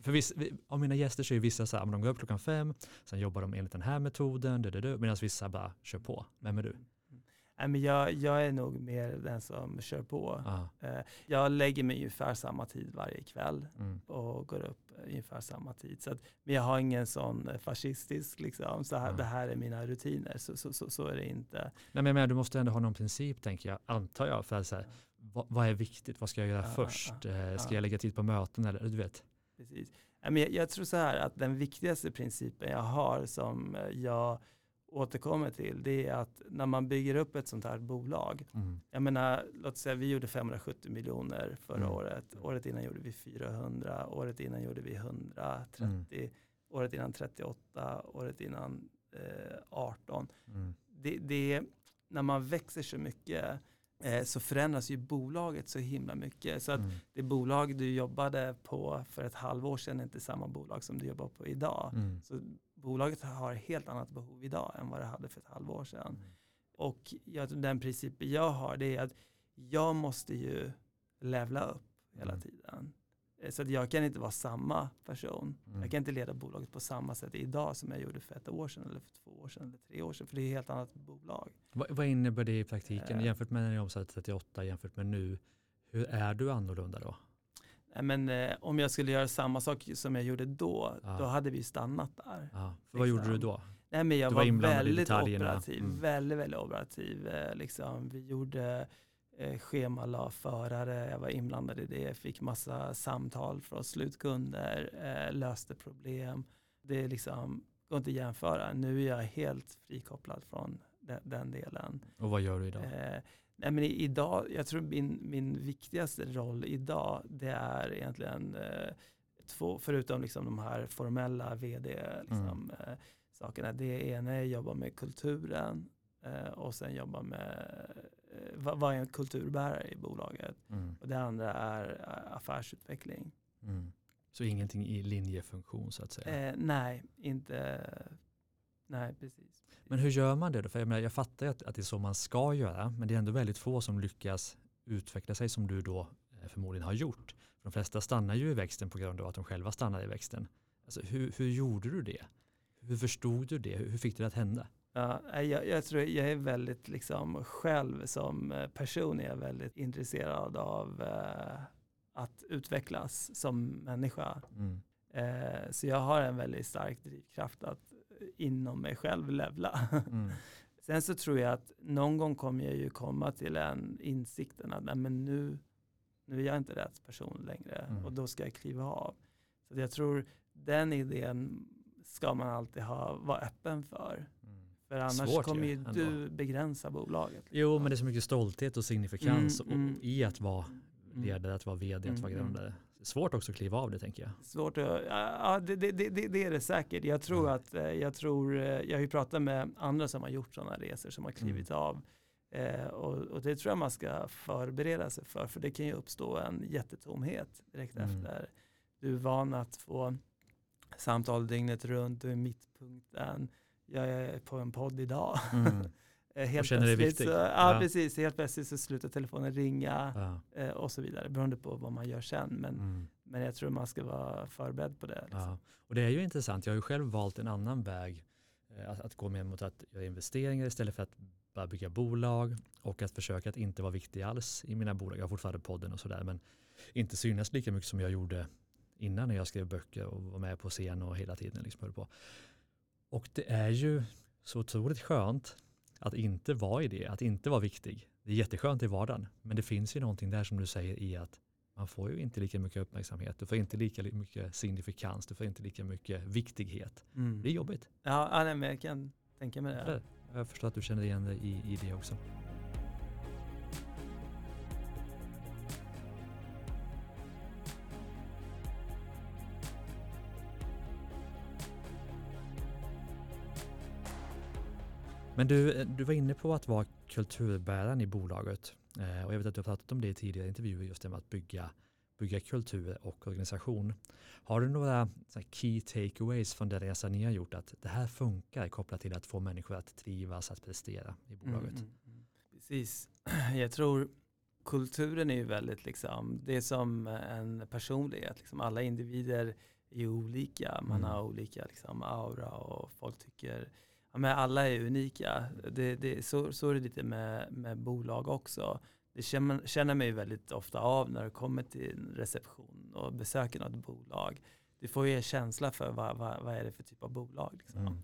För viss, vi- av mina gäster så är vissa så här, men de går upp klockan fem, sen jobbar de enligt den här metoden, medan vissa bara kör på. Vem är du? Nej, men jag, jag är nog mer den som kör på. Ah, Eh, jag lägger mig ungefär samma tid varje kväll. mm, och går upp ungefär samma tid. Så att, men jag har ingen sån fascistisk, liksom, så här, Mm. det här är mina rutiner, så, så, så, så är det inte. Nej, men menar, du måste ändå ha någon princip, tänker jag, antar jag, för så här, vad, vad är viktigt, vad ska jag göra Ja, först? ja, Eh, Ska ja. jag lägga tid på möten eller du vet? Precis. Nej, Men jag, jag tror så här att den viktigaste principen jag har som eh, jag återkommer till, det är att när man bygger upp ett sånt här bolag, Mm. jag menar, låt säga vi gjorde 570 miljoner förra Mm. året, året innan gjorde vi 400, året innan gjorde vi 130, Mm. året innan 38, året innan eh, 18. Mm. det, det, när man växer så mycket eh, så förändras ju bolaget så himla mycket. Så att Mm. det bolag du jobbade på för ett halvår sedan är inte samma bolag som du jobbar på idag. Mm. Så bolaget har helt annat behov idag än vad det hade för ett halvår sedan. Mm. Och jag, den principen jag har det är att jag måste ju levla upp hela Mm. tiden. Eh, Så att jag kan inte vara samma person. Mm. Jag kan inte leda bolaget på samma sätt idag som jag gjorde för ett år sedan eller för två år sedan eller tre år sedan. För det är ett helt annat bolag. Vad, vad innebär det i praktiken Eh. jämfört med när ni omsatte 38 jämfört med nu? Hur är du annorlunda då? Nej, Men eh, om jag skulle göra samma sak som jag gjorde då, Ja. då hade vi stannat där. För vad gjorde du då? Nej, men jag Du var var, väldigt operativ. Mm. Väldigt, väldigt operativ. Eh, liksom. Vi gjorde eh, schemala förare, jag var inblandad i det, fick massa samtal från slutkunder, eh, löste problem. Det är liksom, går inte att jämföra. Nu är jag helt frikopplad från den, den delen. Och vad gör du idag? Eh, nej men idag, jag tror min, min viktigaste roll idag, det är egentligen eh, två, förutom liksom de här formella vd liksom, eh, sakerna. Det ena är att jobba med kulturen eh, och sen jobba med, vad, vad är en kulturbärare i bolaget? Mm. Och det andra är eh, affärsutveckling. Mm. Så ingenting i linjefunktion så att säga. Eh, nej, inte, nej precis. Men hur gör man det då? För jag, menar, jag fattar ju att, att det är så man ska göra, men det är ändå väldigt få som lyckas utveckla sig som du då eh, förmodligen har gjort. För de flesta stannar ju i växten på grund av att de själva stannar i växten. Alltså, hur, hur gjorde du det? Hur förstod du det? Hur, hur fick det att hända? Ja, jag, jag tror jag är väldigt liksom själv som eh, person är jag väldigt intresserad av eh, att utvecklas som människa. Mm. Eh, så jag har en väldigt stark drivkraft att inom mig själv levla. Mm. Sen så tror jag att någon gång kommer jag ju komma till en insikten att nej, men nu, nu är jag inte rätt person längre Mm. och då ska jag kliva av. Så jag tror den idén ska man alltid ha, vara öppen för. Mm. För annars Svårt kommer ju ändå. du begränsa bolaget. Jo, men det är så mycket stolthet och signifikans Mm, mm. i att vara Mm. ledare, att vara vd, att Mm, vara mm. grundare. Svårt också att kliva av det tänker jag. Svårt att, ja det, det, det, det är det säkert. Jag tror Mm. att, eh, jag tror, eh, jag har ju pratat med andra som har gjort sådana resor som har klivit av. Eh, och, och det tror jag man ska förbereda sig för, för det kan ju uppstå en jättetomhet direkt Mm. efter. Du är van att få samtal dygnet runt, du är mittpunkten. Jag är på en podd idag. Mm. Eh, helt känner dig plötsligt viktig. Så, ja, Ja. precis. Helt plötsligt så slutar telefonen ringa Ja. eh, och så vidare. Beroende på vad man gör sen. Men, Mm. men jag tror man ska vara förberedd på det. Liksom. Ja. Och det är ju intressant. Jag har ju själv valt en annan väg. eh, Att, att gå mer mot att göra investeringar istället för att bara bygga bolag och att försöka att inte vara viktig alls i mina bolag. Jag har fortfarande podden och sådär men inte synas lika mycket som jag gjorde innan när jag skrev böcker och var med på scen och hela tiden liksom höll på. Och det är ju så otroligt skönt att inte vara i det, att inte vara viktig. Det är jätteskönt i vardagen, men det finns ju någonting där som du säger i att man får ju inte lika mycket uppmärksamhet, du får inte lika li- mycket signifikans, du får inte lika mycket viktighet. Mm. Det är jobbigt. Ja, ja nej, men jag kan tänka mig det. Jag förstår att du känner igen dig i, i det också. Men du, du var inne på att vara kulturbäraren i bolaget eh, och jag vet att du har pratat om det i tidigare intervjuer just det med att bygga, bygga kultur och organisation. Har du några key takeaways från den resan ni har gjort att det här funkar kopplat till att få människor att trivas, att prestera i bolaget? Mm, mm, mm. Precis. Jag tror kulturen är ju väldigt liksom, det är som en personlighet. Liksom. Alla individer är olika. Man Mm. har olika liksom, aura och folk tycker, ja, men alla är unika. Det, det, så, så är det lite med, med bolag också. Det känner, känner man ju väldigt ofta av när du kommer till en reception och besöker något bolag. Du får ju en känsla för vad, vad, vad är det för typ av bolag. Liksom. Mm.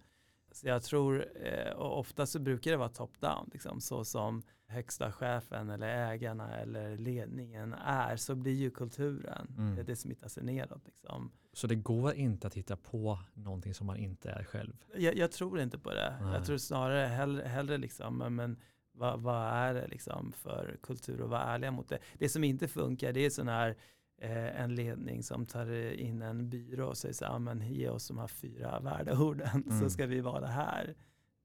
Så jag tror, eh, och ofta så brukar det vara top-down, liksom, så som högsta chefen eller ägarna eller ledningen är, så blir ju kulturen, Mm. det, smittar sig neråt. Liksom. Så det går inte att hitta på någonting som man inte är själv. Jag, jag tror inte på det. Nej. Jag tror snarare hellre, hellre liksom, men, vad, vad är det liksom för kultur och vara ärliga mot det. Det som inte funkar, det är sån här eh, en ledning som tar in en byrå och säger så här, "Ja, men ge oss de här fyra värdeorden Mm. så ska vi vara här.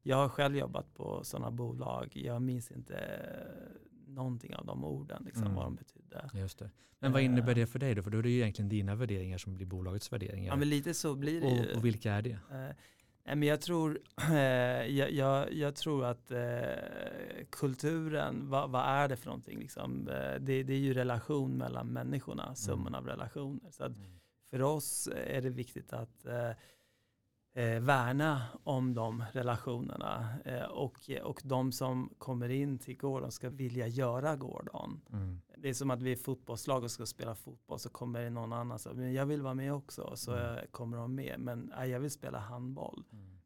Jag har själv jobbat på sådana bolag. Jag minns inte eh, någonting av de orden, liksom, Mm. vad de betydde. Just det. Men vad innebär det för dig då? För då är det ju egentligen dina värderingar som blir bolagets värderingar. Ja, men lite så blir det ju. och, och vilka är det? Nej, men jag tror, eh, jag, jag, jag tror att eh, kulturen, vad, vad är det för någonting? Liksom? Eh, det, det är ju relation mellan människorna, summan av relationer. Så att för oss är det viktigt att eh, eh, värna om de relationerna eh, och, och de som kommer in till Gordon ska vilja göra Gordon. Mm. Det är som att vi är fotbollslag och ska spela fotboll så kommer det någon annan och säger men jag vill vara med också så Mm. kommer de med men nej, jag vill spela handboll.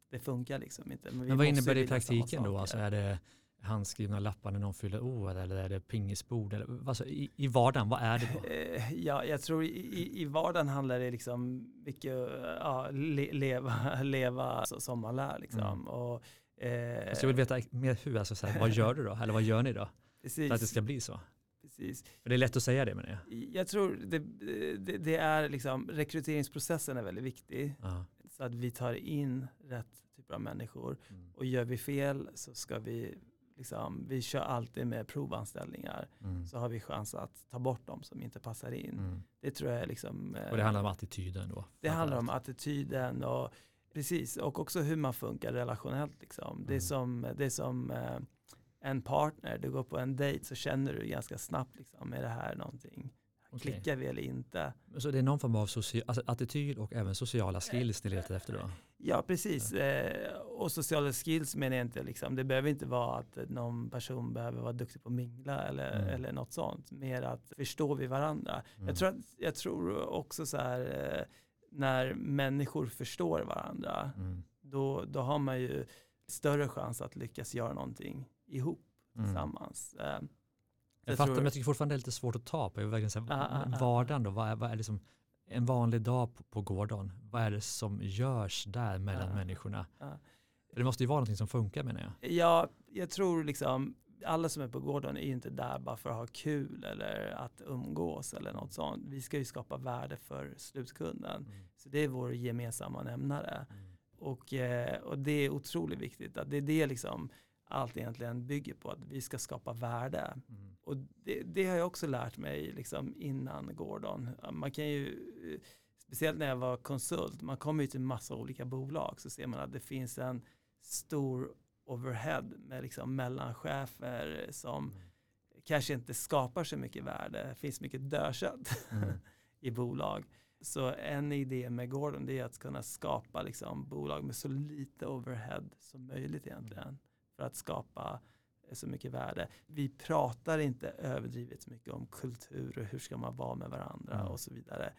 Det funkar liksom inte. vi Men vad innebär det i praktiken då? Alltså är det handskrivna lappar när någon fyller år eller är det pingisbord? Eller, alltså, i, I vardagen, vad är det då? Eh, Ja, jag tror i, i, vardagen handlar det liksom mycket ja, le, leva, leva så, som man lär liksom. Mm. Och, eh, Alltså, jag vill veta mer hur, alltså, så här, vad gör du då? Eller vad gör ni då? precis, För att det ska bli så? precis. För det är lätt att säga det menar jag. Jag tror det, det, det är liksom, rekryteringsprocessen är väldigt viktig. Ja. Så att vi tar in rätt typer av människor. Mm. Och gör vi fel så ska vi, liksom, vi kör alltid med provanställningar. Mm. Så har vi chans att ta bort dem som inte passar in. Mm. Det tror jag är liksom. eh, Och det handlar om attityden då? det handlar om attityden och precis. Och också hur man funkar relationellt. Liksom. Det är Mm. som, det är som eh, en partner. Du går på en dejt så känner du ganska snabbt. Liksom, är det här någonting? Okej. Klickar vi eller inte? Så det är någon form av socia- alltså, attityd och även sociala skills ni letar efter då? Ja, precis. Eh, och sociala skills menar jag inte, liksom, det behöver inte vara att någon person behöver vara duktig på att mingla eller, Mm. eller något sånt. Mer att förstå vi varandra. Mm. Jag, tror att, jag tror också så här, eh, när människor förstår varandra, Mm. då, då har man ju större chans att lyckas göra någonting ihop Mm. tillsammans. Eh, Jag, jag fattar, tror- men jag tycker fortfarande det är lite svårt att ta på. Jag vill verkligen säga, Ah, ah, ah. vardagen då, vad är, vad är det som, en vanlig dag på, på Gordon, vad är det som görs där mellan Ah, människorna? För Det måste ju vara någonting som funkar menar jag. Ja, jag tror liksom alla som är på gården är ju inte där bara för att ha kul eller att umgås eller något sånt. Vi ska ju skapa värde för slutkunden. Så det är vår gemensamma nämnare. Och, eh, och det är otroligt viktigt att det är det liksom allt egentligen bygger på, att vi ska skapa värde. Mm. Och det, det har jag också lärt mig liksom innan Gordon. Man kan ju, eh, speciellt när jag var konsult, man kommer ju till massa olika bolag så ser man att det finns en stor overhead med liksom mellanchefer som Mm. kanske inte skapar så mycket värde. Det finns mycket dödkött Mm. i bolag. Så en idé med Gordon det är att kunna skapa liksom bolag med så lite overhead som möjligt egentligen. För att skapa så mycket värde. Vi pratar inte överdrivet så mycket om kultur och hur ska man vara med varandra Mm. och så vidare.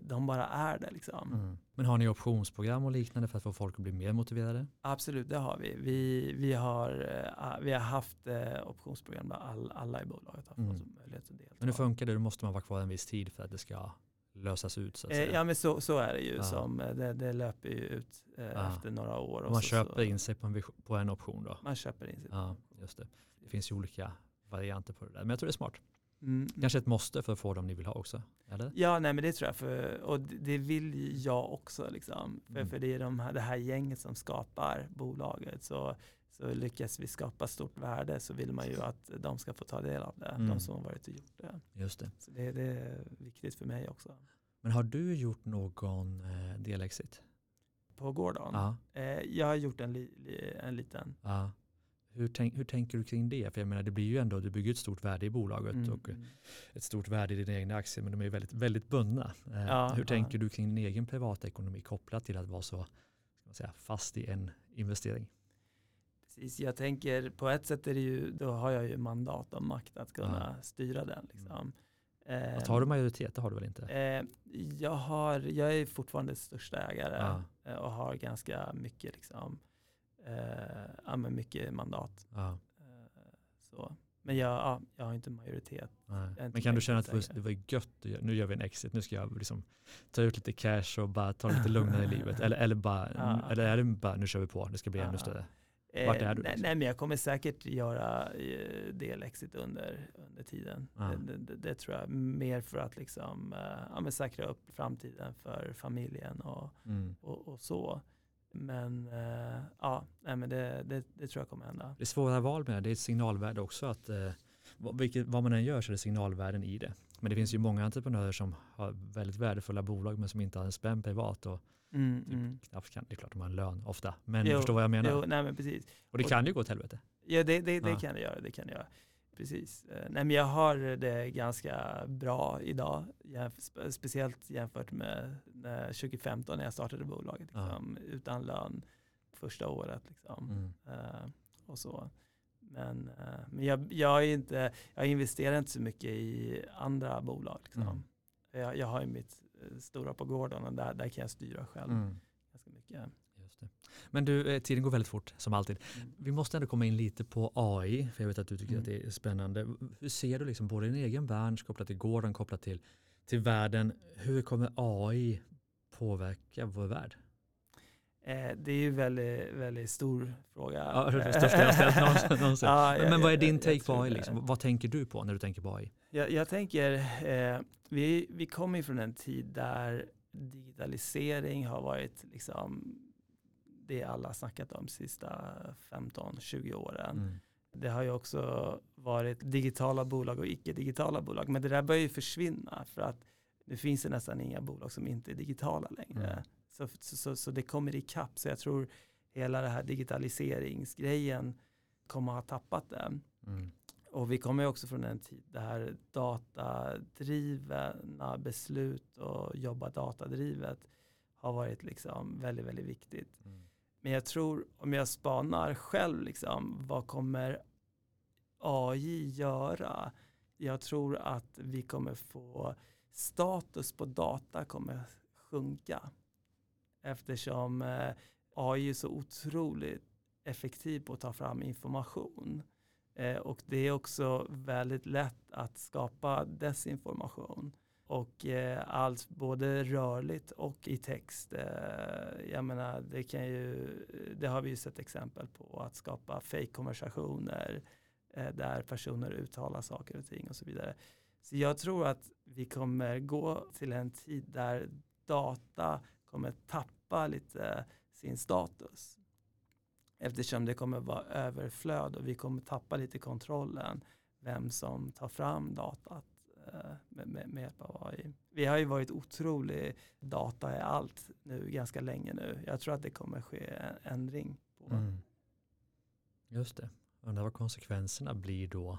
De bara är det liksom. Mm. Men har ni optionsprogram och liknande för att få folk att bli mer motiverade? Absolut, det har vi. Vi, vi, har, eh, vi har haft eh, optionsprogram där all, alla i bolaget har fått Mm. möjlighet att delta. Men hur funkar det? Då måste man vara kvar en viss tid för att det ska lösas ut så Eh. Ja men så, så är det ju. Ja. Som, eh, det, det löper ju ut eh, Ja. efter några år. Man så, köper så, in sig på en, vision- på en option då? Man köper in sig. Ja, just det. Det finns ju olika varianter på det där. Men jag tror det är smart. Mm. Kanske ett måste för att få dem ni vill ha också? Eller? Ja, nej men det tror jag. För, och det vill jag också. Liksom. För, Mm. för det är de här, det här gänget som skapar bolaget. Så, så lyckas vi skapa stort värde så vill man ju att de ska få ta del av det. Mm. De som har varit och gjort det. Just det. Så det, det är viktigt för mig också. Men har du gjort någon eh, delexit? På Gordon. Ja. Eh, jag har gjort en, li, li, en liten. ja. Hur, tänk, hur tänker du kring det? För jag menar, det blir ju ändå, du bygger ett stort värde i bolaget Mm. och ett stort värde i dina egna aktier, men de är ju väldigt, väldigt bundna. Eh, Ja, hur tänker du kring din egen privatekonomi kopplat till att vara så ska man säga, fast i en investering? Precis, jag tänker på ett sätt är det ju, då har jag ju mandat och makt att kunna styra den. Liksom. Eh, Och tar du majoritet, det har du väl inte? eh, jag, har, jag är fortfarande största ägare Ja. eh, och har ganska mycket, liksom, eh, ja, men mycket mandat. Ja. Så. Men jag, ja, jag har inte majoritet. Inte Men kan du känna att det var, gött, att nu gör vi en exit, nu ska jag liksom ta ut lite cash och bara ta lite lugnare i livet? Eller, eller, bara, Ja. eller är det bara, nu kör vi på, det ska bli ännu Ja. större? Eh, Vart är du nej, nej, men jag kommer säkert göra eh, delexit under, under tiden. Ja. Det, det, det tror jag. Mer för att liksom, eh, ja, men säkra upp framtiden för familjen och, Mm. och, och så. Men ja, nej, men det, det, det tror jag kommer hända. Det är svåra val med det, det är ett signalvärde också att vilket, vad man än gör så är det signalvärden i det. Men det finns ju många entreprenörer som har väldigt värdefulla bolag men som inte har en spänn privat och Mm, typ mm. knappt kan, det är klart de har en lön ofta, men Jo, du förstår vad jag menar. Jo, nej men precis. och det kan ju gå åt helvete. Ja, det, det, det Ja. kan det göra. Det kan det göra. Precis. Eh, Nej, men jag har det ganska bra idag, jämf- speciellt jämfört med när 2015 när jag startade bolaget. Ja. Liksom, Utan lön första året. Liksom. Mm. Eh, och så. Men, eh, men jag, jag, är inte, jag investerar inte så mycket i andra bolag. Liksom. Mm. Jag, jag har ju mitt stora på Gordon och där, där kan jag styra själv Mm. ganska mycket. Just det. Men du, eh, tiden går väldigt fort som alltid. Mm. Vi måste ändå komma in lite på AI, för jag vet att du tycker Mm. att det är spännande. Hur ser du liksom både din egen bransch kopplat till gården, kopplat till, till världen. Hur kommer AI påverka vår värld? Eh, det är ju väldigt, väldigt stor fråga. Ja, det är det största jag ställt någonsin-. Ja, men, jag- men vad är din jag take på AI? det. Liksom? Vad tänker du på när du tänker på AI? Jag, jag tänker, eh, vi, vi kommer ju från en tid där digitalisering har varit liksom det alla snackat om de sista 15-20 åren. Mm. Det har ju också varit digitala bolag och icke-digitala bolag. Men det där börjar ju försvinna för att nu finns det nästan inga bolag som inte är digitala längre. Mm. Så, så, så, det kommer ikapp. Så jag tror hela det här digitaliseringsgrejen kommer ha tappat det. Mm. Och vi kommer också från en tid där datadrivna beslut och jobba datadrivet har varit liksom väldigt, väldigt viktigt. Mm. Men jag tror, om jag spanar själv, liksom, vad kommer AI göra? Jag tror att vi kommer få status på data kommer sjunka. Eftersom eh, AI är så otroligt effektiv på att ta fram information. Eh, och det är också väldigt lätt att skapa desinformation. Och eh, allt både rörligt och i text. Eh, jag menar, det, kan ju, det har vi ju sett exempel på. Att skapa fake-konversationer eh, där personer uttalar saker och ting och så vidare. Så jag tror att vi kommer gå till en tid där data kommer tappa lite eh, sin status. Eftersom det kommer vara överflöd och vi kommer tappa lite kontrollen vem som tar fram datat eh, med, med, med hjälp av AI. Vi har ju varit otrolig data i allt nu ganska länge nu. Jag tror att det kommer ske en ändring på. Mm. Just det. Undrar vad konsekvenserna blir då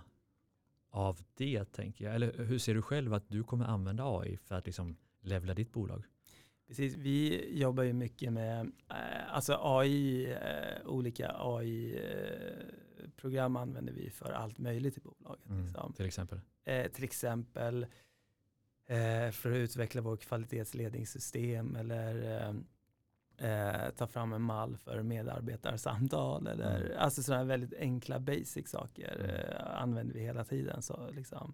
av det tänker jag. Eller hur ser du själv att du kommer använda AI för att liksom levla ditt bolag? Precis, vi jobbar ju mycket med eh, alltså AI, eh, olika AI-program eh, använder vi för allt möjligt i bolaget. Mm, liksom. Till exempel? Eh, till exempel eh, för att utveckla vårt kvalitetsledningssystem eller eh, ta fram en mall för medarbetarsamtal eller mm. alltså sådana väldigt enkla basic saker mm. använder vi hela tiden. Så liksom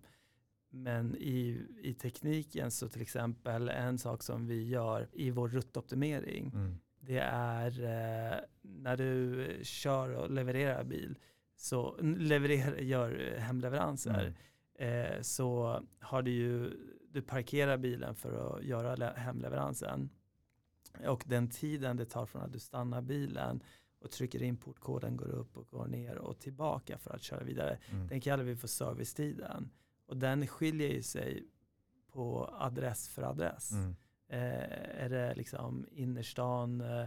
men i, i tekniken så till exempel en sak som vi gör i vår ruttoptimering mm. det är eh, när du kör och levererar bil så levererar, gör hemleveranser mm. eh, så har du ju du parkerar bilen för att göra hemleveransen och den tiden det tar från att du stannar bilen och trycker in portkoden går upp och går ner och tillbaka för att köra vidare. Mm. Den kallar vi för servicetiden. Och den skiljer ju sig på adress för adress. Mm. Eh, är det liksom innerstan eh,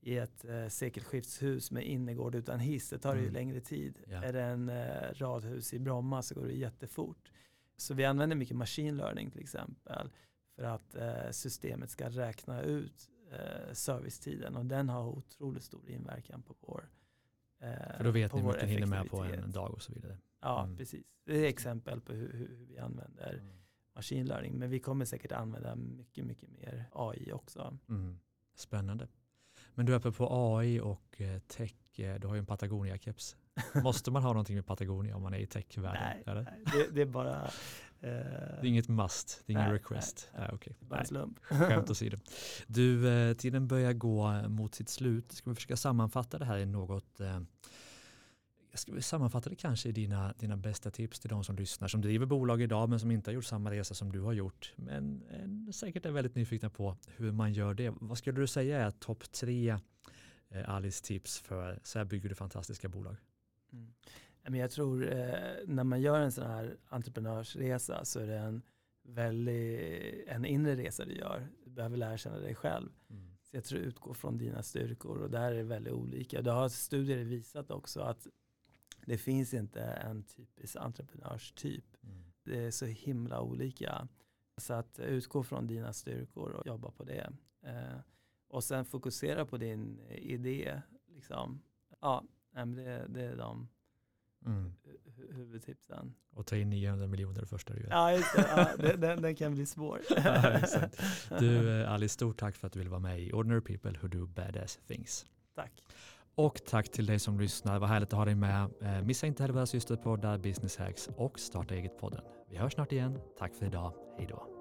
i ett eh, sekelskiftshus med innergård utan hiss, det tar mm. ju längre tid. Ja. Är det en eh, radhus i Bromma så går det jättefort. Så vi använder mycket machine learning till exempel för att eh, systemet ska räkna ut eh, servicetiden och den har otroligt stor inverkan på vår För då vet ni hur mycket ni hinner med på en dag och så vidare. Ja, mm. precis. Det är exempel på hur, hur vi använder mm. machine learning. Men vi kommer säkert använda mycket, mycket mer AI också. Mm. Spännande. Men du är på AI och eh, tech, eh, du har ju en Patagonia-keps. Måste man ha någonting med Patagonia om man är i techvärlden? Nej, nej det, det, är bara... Eh, det är inget must, det är ingen request. Nej, nej. okay. Bara en slump. Skämt åsido. Du, eh, tiden börjar gå mot sitt slut. Ska vi försöka sammanfatta det här i något jag skulle sammanfatta det kanske i dina, dina bästa tips till de som lyssnar, som driver bolag idag men som inte har gjort samma resa som du har gjort. Men eh, säkert är väldigt nyfikna på hur man gör det. Vad skulle du säga är topp tre eh, Alice tips för så här bygger du fantastiska bolag? Mm. Men jag tror eh, när man gör en sån här entreprenörsresa så är det en väldigt, en inre resa du gör. Du behöver lära känna dig själv. Mm. Så jag tror utgå från dina styrkor och där är det väldigt olika. Det har studier visat också att det finns inte en typisk entreprenörstyp. Mm. Det är så himla olika. Så att utgå från dina styrkor och jobba på det. Eh, och sen fokusera på din idé. Liksom. Ja, det, det är de mm. huvudtipsen. Och ta in 900 miljoner första du gör. Ja, just det. Ja, den, den, kan bli svår. ja, du eh, Alice, stort tack för att du ville vara med i Ordinary People Who Do Badass Things. Tack. Och tack till dig som lyssnar. Vad härligt att ha dig med. Eh, missa inte heller våra systerpoddar Business Hacks och Starta eget-podden. Vi hörs snart igen. Tack för idag. Hej då.